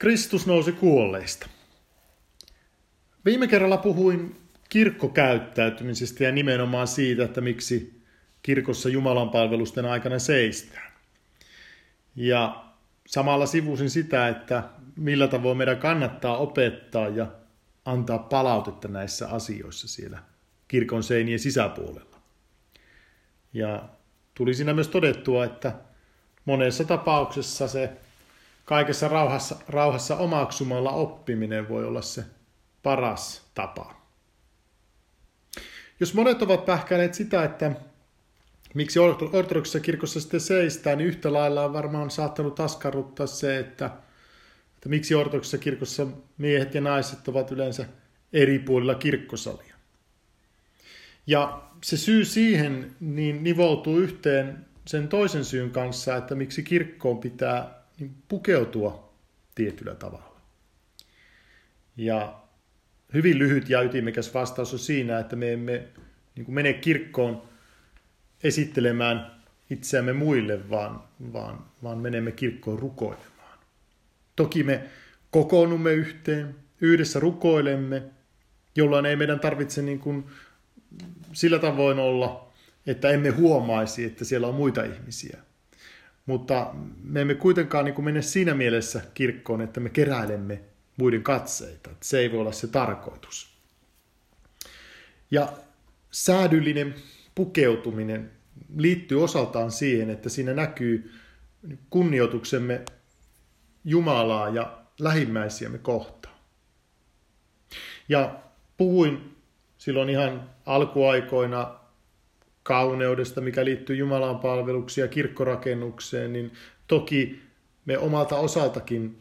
Kristus nousi kuolleista. Viime kerralla puhuin kirkkokäyttäytymisestä ja nimenomaan siitä, että miksi kirkossa Jumalan palvelusten aikana seistään. Ja samalla sivusin sitä, että millä tavoin meidän kannattaa opettaa ja antaa palautetta näissä asioissa siellä kirkon seinien sisäpuolella. Ja tuli siinä myös todettua, että monessa tapauksessa se kaikessa rauhassa, rauhassa omaksumalla oppiminen voi olla se paras tapa. Jos monet ovat pähkäilleet sitä, että miksi ortodoksisessa kirkossa sitten seistää, niin yhtä lailla on varmaan saattanut askarruttaa se, että, että miksi ortodoksisessa kirkossa miehet ja naiset ovat yleensä eri puolilla kirkkosalia. Ja se syy siihen niin nivoutuu yhteen sen toisen syyn kanssa, että miksi kirkkoon pitää niin pukeutua tietyllä tavalla. Ja hyvin lyhyt ja ytimekäs vastaus on siinä, että me emme niin kuin mene kirkkoon esittelemään itseämme muille, vaan, vaan, vaan menemme kirkkoon rukoilemaan. Toki me kokoonnumme yhteen, yhdessä rukoilemme, jolloin ei meidän tarvitse niin kuin sillä tavoin olla, että emme huomaisi, että siellä on muita ihmisiä. Mutta me emme kuitenkaan niin kuin mene siinä mielessä kirkkoon, että me keräilemme muiden katseita. Se ei voi olla se tarkoitus. Ja säädyllinen pukeutuminen liittyy osaltaan siihen, että siinä näkyy kunnioituksemme Jumalaa ja lähimmäisiämme kohtaan. Ja puhuin silloin ihan alkuaikoina kauneudesta, mikä liittyy Jumalan palveluksiin ja kirkkorakennukseen, niin toki me omalta osaltakin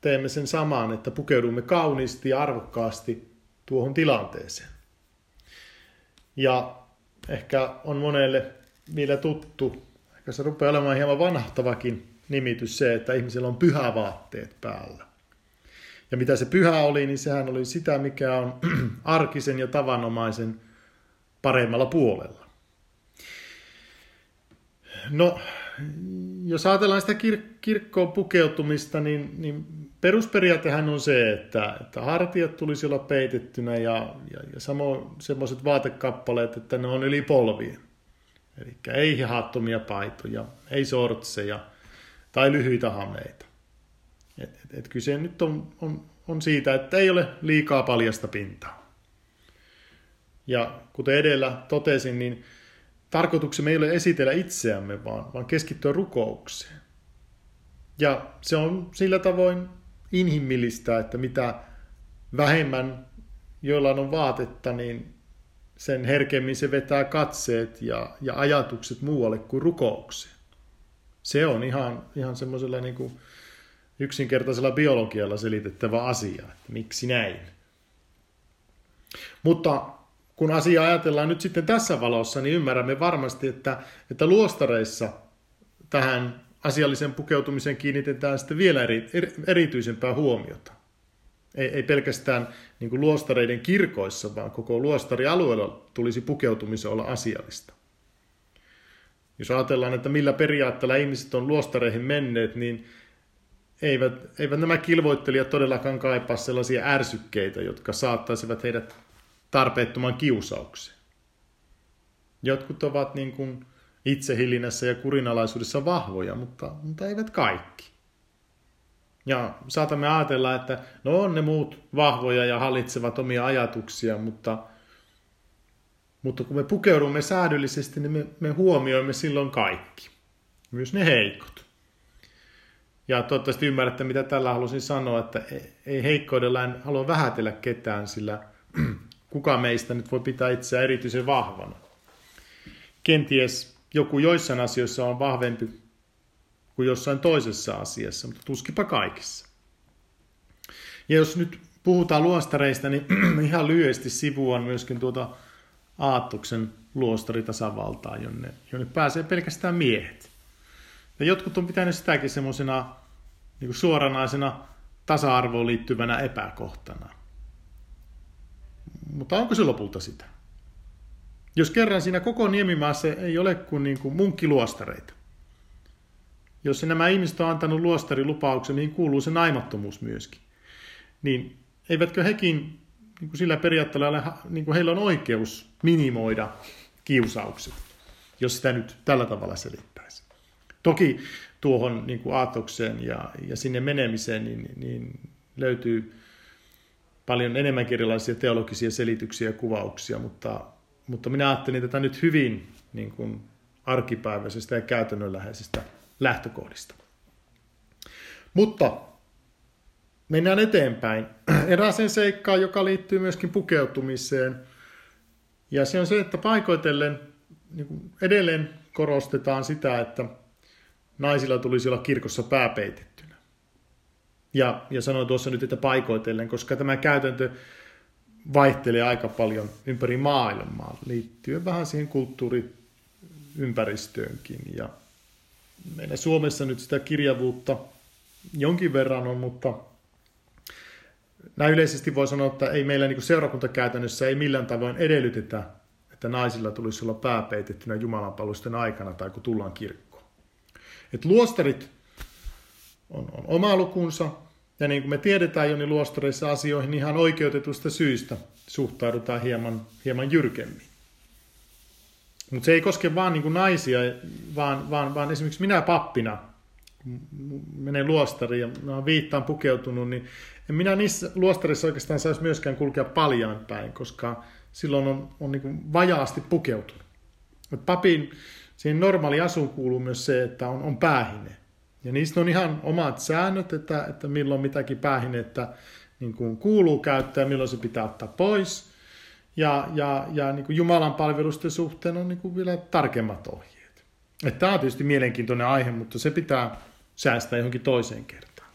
teemme sen samaan, että pukeudumme kauniisti ja arvokkaasti tuohon tilanteeseen. Ja ehkä on monelle vielä tuttu, ehkä se rupeaa olemaan hieman vanhahtavakin nimitys se, että ihmisellä on pyhävaatteet päällä. Ja mitä se pyhä oli, niin sehän oli sitä, mikä on arkisen ja tavanomaisen paremmalla puolella. No, jos ajatellaan sitä kir- kirkkoon pukeutumista, niin, niin perusperiaatehan on se, että, että hartiat tulisi olla peitettynä ja, ja, ja samoin semmoiset vaatekappaleet, että ne on yli polvien. Eli ei hihattomia paitoja, ei sortseja tai lyhyitä hameita. Et, et, et kyse nyt on, on, on siitä, että ei ole liikaa paljasta pintaa. Ja kuten edellä totesin, niin tarkoituksemme ei ole esitellä itseämme, vaan, vaan keskittyä rukoukseen. Ja se on sillä tavoin inhimillistä, että mitä vähemmän jollain on vaatetta, niin sen herkemmin se vetää katseet ja, ja ajatukset muualle kuin rukoukseen. Se on ihan, ihan semmoisella niin kuin yksinkertaisella biologialla selitettävä asia, että miksi näin. Mutta kun asia ajatellaan nyt sitten tässä valossa, niin ymmärrämme varmasti, että, että luostareissa tähän asiallisen pukeutumiseen kiinnitetään sitten vielä eri, erityisempää huomiota. Ei, ei pelkästään niin kuin luostareiden kirkoissa, vaan koko luostarialueella tulisi pukeutumisen olla asiallista. Jos ajatellaan, että millä periaatteella ihmiset on luostareihin menneet, niin eivät, eivät nämä kilvoittelijat todellakaan kaipaa sellaisia ärsykkeitä, jotka saattaisivat heidät tarpeettoman kiusaukseen. Jotkut ovat niin kuin itsehillinnässä ja kurinalaisuudessa vahvoja, mutta, mutta eivät kaikki. Ja saatamme ajatella, että no on ne muut vahvoja ja hallitsevat omia ajatuksia, mutta, mutta kun me pukeudumme säädyllisesti, niin me, me huomioimme silloin kaikki, myös ne heikot. Ja toivottavasti ymmärrätte, mitä tällä halusin sanoa, että ei heikkoudella en halua vähätellä ketään, sillä kuka meistä nyt voi pitää itseään erityisen vahvana. Kenties joku joissain asioissa on vahvempi kuin jossain toisessa asiassa, mutta tuskipa kaikissa. Ja jos nyt puhutaan luostareista, niin ihan lyhyesti sivuan myöskin tuota Aattoksen luostaritasavaltaa, jonne, jonne pääsee pelkästään miehet. Ja jotkut on pitänyt sitäkin semmoisena niin suoranaisena tasa-arvoon liittyvänä epäkohtana. Mutta onko se lopulta sitä? Jos kerran siinä koko Niemimaassa ei ole kuin, niin kuin munkkiluostareita. jos nämä ihmiset on antanut luostarilupauksen, niin kuuluu se naimattomuus myöskin. Niin eivätkö hekin niin kuin sillä periaatteella, niin kuin heillä on oikeus minimoida kiusaukset, jos sitä nyt tällä tavalla selittäisi. Toki tuohon niin kuin aatokseen ja, ja sinne menemiseen niin, niin löytyy paljon enemmän erilaisia teologisia selityksiä ja kuvauksia, mutta, mutta minä ajattelin tätä nyt hyvin niin kuin arkipäiväisestä ja käytännönläheisestä lähtökohdista. Mutta mennään eteenpäin. Erääseen seikkaan, joka liittyy myöskin pukeutumiseen. Ja se on se, että paikoitellen niin kuin edelleen korostetaan sitä, että naisilla tulisi olla kirkossa pääpeitettynä. Ja, ja sanoin tuossa nyt, että paikoitellen, koska tämä käytäntö vaihtelee aika paljon ympäri maailmaa, liittyen vähän siihen kulttuuriympäristöönkin. Ja meillä Suomessa nyt sitä kirjavuutta jonkin verran on, mutta näin yleisesti voi sanoa, että ei meillä niin seurakuntakäytännössä ei millään tavoin edellytetä, että naisilla tulisi olla pääpeitettynä Jumalanpalusten aikana tai kun tullaan kirkkoon. Et luostarit on, on oma lukunsa, ja niin kuin me tiedetään jo, niin luostareissa asioihin ihan oikeutetusta syistä suhtaudutaan hieman, hieman jyrkemmin. Mutta se ei koske vaan niin kuin naisia, vaan, vaan, vaan esimerkiksi minä pappina menen luostariin ja mä viittaan pukeutunut, niin en minä niissä luostarissa oikeastaan saisi myöskään kulkea paljaan päin, koska silloin on, on niin vajaasti pukeutunut. Et papin siihen normaali asuun kuuluu myös se, että on, on päähine. Ja niistä on ihan omat säännöt, että, että milloin mitäkin päähinettä niin kuin kuuluu käyttää milloin se pitää ottaa pois. Ja, ja, ja niin kuin Jumalan palvelusten suhteen on niin kuin vielä tarkemmat ohjeet. Että tämä on tietysti mielenkiintoinen aihe, mutta se pitää säästää johonkin toiseen kertaan.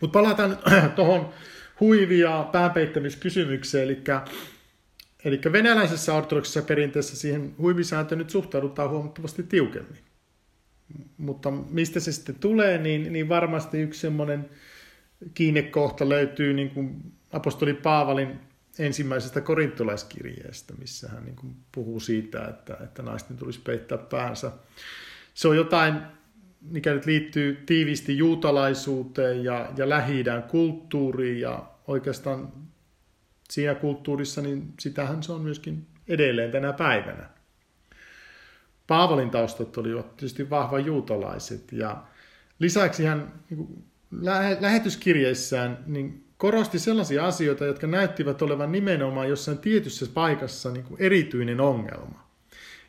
Mutta palataan tuohon huivi- ja pääpeittämiskysymykseen, eli, eli venäläisessä ortodoksisessa perinteessä siihen huivisääntöön nyt suhtaudutaan huomattavasti tiukemmin. Mutta mistä se sitten tulee, niin, niin varmasti yksi semmoinen kiinnekohta löytyy niin kuin apostoli Paavalin ensimmäisestä korintolaiskirjeestä, missä hän niin kuin puhuu siitä, että, että naisten tulisi peittää päänsä. Se on jotain mikä nyt liittyy tiiviisti juutalaisuuteen ja, ja lähi kulttuuriin ja oikeastaan siinä kulttuurissa, niin sitähän se on myöskin edelleen tänä päivänä. Paavalin taustat olivat tietysti vahva juutalaiset ja lisäksi hän niin lähetyskirjeissään niin korosti sellaisia asioita, jotka näyttivät olevan nimenomaan jossain tietyssä paikassa niin kuin erityinen ongelma.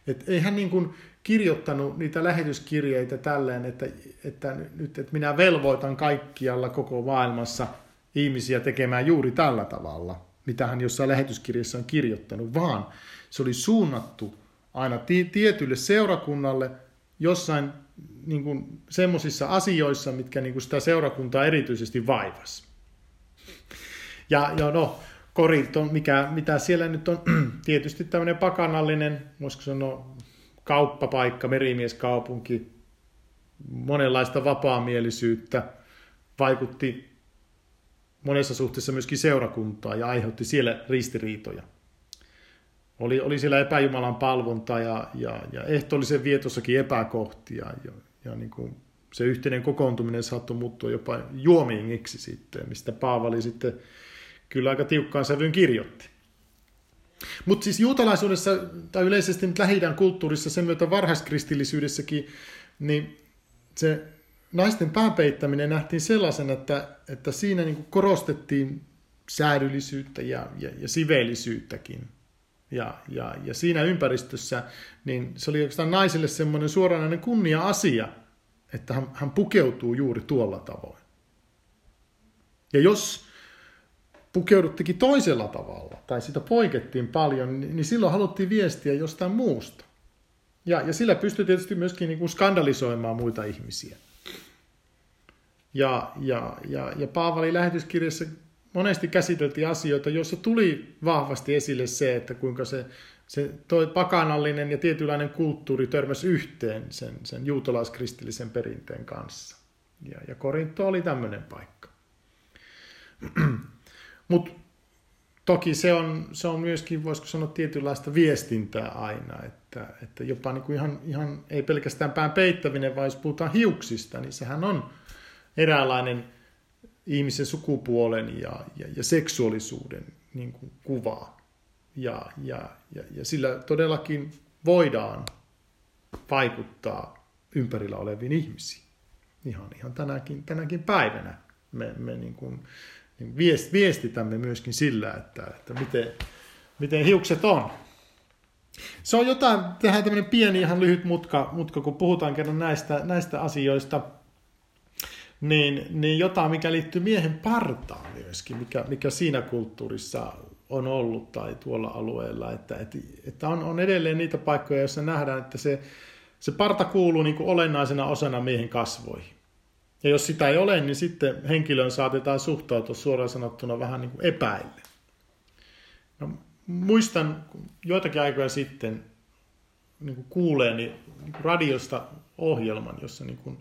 Et ei hän niin kuin kirjoittanut niitä lähetyskirjeitä tälleen, että, että nyt että minä velvoitan kaikkialla koko maailmassa ihmisiä tekemään juuri tällä tavalla, mitä hän jossain lähetyskirjassa on kirjoittanut, vaan se oli suunnattu aina tietylle seurakunnalle jossain niin kuin, semmoisissa asioissa, mitkä niin kuin sitä seurakuntaa erityisesti vaivas. Ja, ja no, Korinto, mikä, mitä siellä nyt on, tietysti tämmöinen pakanallinen, voisiko sanoa kauppapaikka, merimieskaupunki, monenlaista vapaamielisyyttä, vaikutti monessa suhteessa myöskin seurakuntaa ja aiheutti siellä ristiriitoja. Oli, oli siellä epäjumalan palvonta ja, ja, ja ehtoollisen vietossakin epäkohtia ja, ja niin kuin se yhteinen kokoontuminen saattoi muuttua jopa juomiingiksi sitten, mistä Paavali sitten kyllä aika tiukkaan sävyyn kirjoitti. Mutta siis juutalaisuudessa tai yleisesti nyt lähi kulttuurissa, sen myötä varhaiskristillisyydessäkin, niin se naisten pääpeittäminen nähtiin sellaisen, että, että siinä niin korostettiin säädyllisyyttä ja, ja, ja siveellisyyttäkin. Ja, ja, ja siinä ympäristössä niin se oli oikeastaan naisille semmoinen suoranainen kunnia-asia, että hän, hän pukeutuu juuri tuolla tavoin. Ja jos pukeuduttikin toisella tavalla, tai sitä poikettiin paljon, niin, niin silloin haluttiin viestiä jostain muusta. Ja, ja sillä pystyi tietysti myöskin niin kuin skandalisoimaan muita ihmisiä. Ja, ja, ja, ja Paavalin lähetyskirjassa monesti käsiteltiin asioita, joissa tuli vahvasti esille se, että kuinka se, se toi pakanallinen ja tietynlainen kulttuuri törmäsi yhteen sen, sen juutalaiskristillisen perinteen kanssa. Ja, ja Korinto oli tämmöinen paikka. Mutta toki se on, se on myöskin, voisiko sanoa, tietynlaista viestintää aina, että, että jopa niin kuin ihan, ihan, ei pelkästään pään peittäminen, vaan jos puhutaan hiuksista, niin sehän on eräänlainen ihmisen sukupuolen ja, ja, ja seksuaalisuuden niin kuin kuvaa. Ja, ja, ja, ja sillä todellakin voidaan vaikuttaa ympärillä oleviin ihmisiin. Ihan, ihan tänäkin, tänäkin päivänä me, me niin kuin, niin viestitämme myöskin sillä, että, että miten, miten hiukset on. Se on jotain, tehdään tämmöinen pieni ihan lyhyt mutka, mutka kun puhutaan kerran näistä, näistä asioista, niin, niin jotain, mikä liittyy miehen partaan myöskin, mikä, mikä siinä kulttuurissa on ollut tai tuolla alueella, että, että, että on, on edelleen niitä paikkoja, joissa nähdään, että se, se parta kuuluu niin kuin olennaisena osana miehen kasvoihin. Ja jos sitä ei ole, niin sitten henkilöön saatetaan suhtautua suoraan sanottuna vähän niin kuin epäille. No, muistan joitakin aikoja sitten niin kuin kuuleeni niin kuin radiosta ohjelman, jossa niin kuin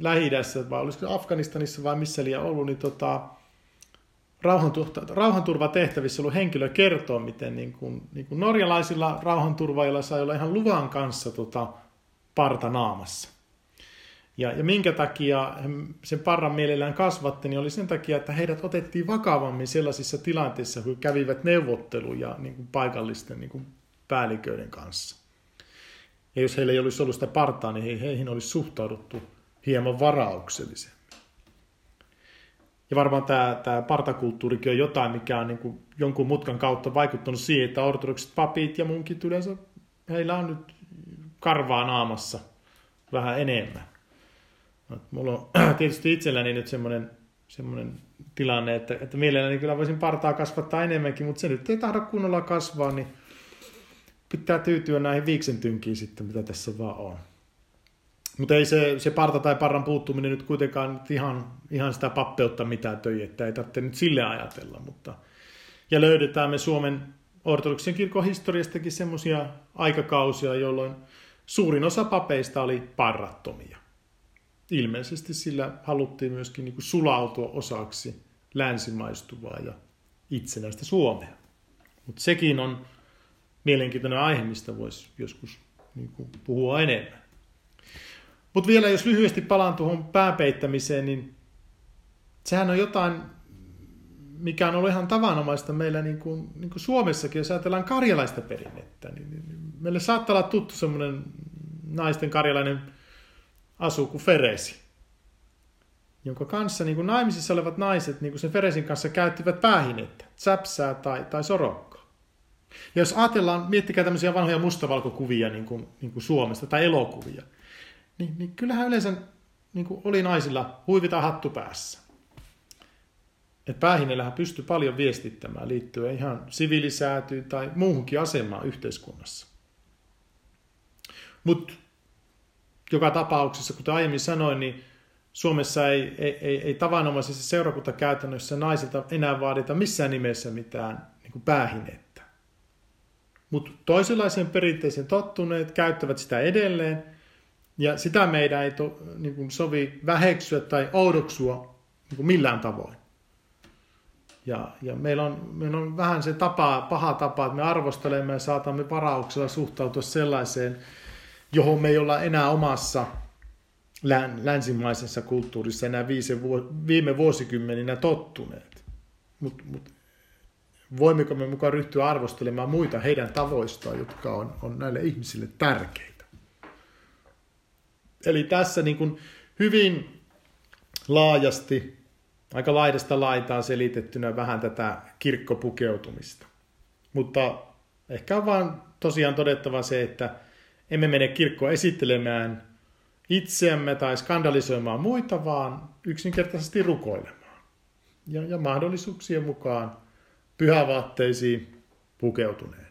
lähi vai olisiko Afganistanissa vai missä liian ollut, niin tota, rauhanturvatehtävissä ollut henkilö kertoo, miten niin kuin, niin kuin norjalaisilla rauhanturvaajilla sai olla ihan luvan kanssa tota, parta naamassa. Ja, ja minkä takia sen parran mielellään kasvatti, niin oli sen takia, että heidät otettiin vakavammin sellaisissa tilanteissa, kun kävivät neuvotteluja niin kuin paikallisten niin kuin päälliköiden kanssa. Ja jos heillä ei olisi ollut sitä partaa, niin heihin olisi suhtauduttu hieman varauksellisemmin. Ja varmaan tämä, tämä partakulttuurikin on jotain, mikä on niin kuin jonkun mutkan kautta vaikuttanut siihen, että ortodokset papit ja munkit yleensä, heillä on nyt karvaa naamassa vähän enemmän. Mulla on tietysti itselläni nyt semmoinen, semmoinen tilanne, että, että mielelläni kyllä voisin partaa kasvattaa enemmänkin, mutta se nyt ei tahdo kunnolla kasvaa, niin pitää tyytyä näihin viiksentynkiin sitten, mitä tässä vaan on. Mutta ei se, se parta tai parran puuttuminen nyt kuitenkaan nyt ihan, ihan sitä pappeutta mitään töi, että ei tarvitse nyt sille ajatella. Mutta, ja löydetään me Suomen ortodoksen kirkon historiastakin semmoisia aikakausia, jolloin suurin osa papeista oli parrattomia. Ilmeisesti sillä haluttiin myöskin niin kuin sulautua osaksi länsimaistuvaa ja itsenäistä Suomea. Mutta sekin on mielenkiintoinen aihe, mistä voisi joskus niin kuin puhua enemmän. Mutta vielä jos lyhyesti palaan tuohon pääpeittämiseen, niin sehän on jotain, mikä on ollut ihan tavanomaista meillä niin kuin, niin kuin Suomessakin, jos ajatellaan karjalaista perinnettä. Niin, niin, niin meille saattaa olla tuttu semmoinen naisten karjalainen asu kuin Feresi, jonka kanssa niin kuin naimisissa olevat naiset niin kuin sen Feresin kanssa käyttivät päähinettä, säpsää tai, tai sorokkaa. Ja jos ajatellaan, miettikää tämmöisiä vanhoja mustavalkokuvia niin kuin, niin kuin Suomesta tai elokuvia – niin, niin kyllähän yleensä niin kuin oli naisilla huivita hattu päässä. Et päähinellähän pystyi paljon viestittämään liittyen ihan siviilisäätyyn tai muuhunkin asemaan yhteiskunnassa. Mutta joka tapauksessa, kuten aiemmin sanoin, niin Suomessa ei, ei, ei, ei tavanomaisessa seurakuntakäytännössä naisilta enää vaadita missään nimessä mitään niin kuin päähinettä. Mutta toisenlaisen perinteisen tottuneet käyttävät sitä edelleen – ja sitä meidän ei to, niin kuin sovi väheksyä tai oudoksua niin kuin millään tavoin. Ja, ja meillä, on, meillä on vähän se tapa, paha tapa, että me arvostelemme ja saatamme varauksella suhtautua sellaiseen, johon me ei olla enää omassa länsimaisessa kulttuurissa enää viime vuosikymmeninä tottuneet. Mutta mut, voimmeko me mukaan ryhtyä arvostelemaan muita heidän tavoistaan, jotka on, on näille ihmisille tärkeitä? Eli tässä niin kuin hyvin laajasti, aika laidasta laitaan selitettynä vähän tätä kirkkopukeutumista. Mutta ehkä on vaan tosiaan todettava se, että emme mene kirkkoa esittelemään itseämme tai skandalisoimaan muita, vaan yksinkertaisesti rukoilemaan. Ja, ja mahdollisuuksien mukaan pyhävaatteisiin pukeutuneena.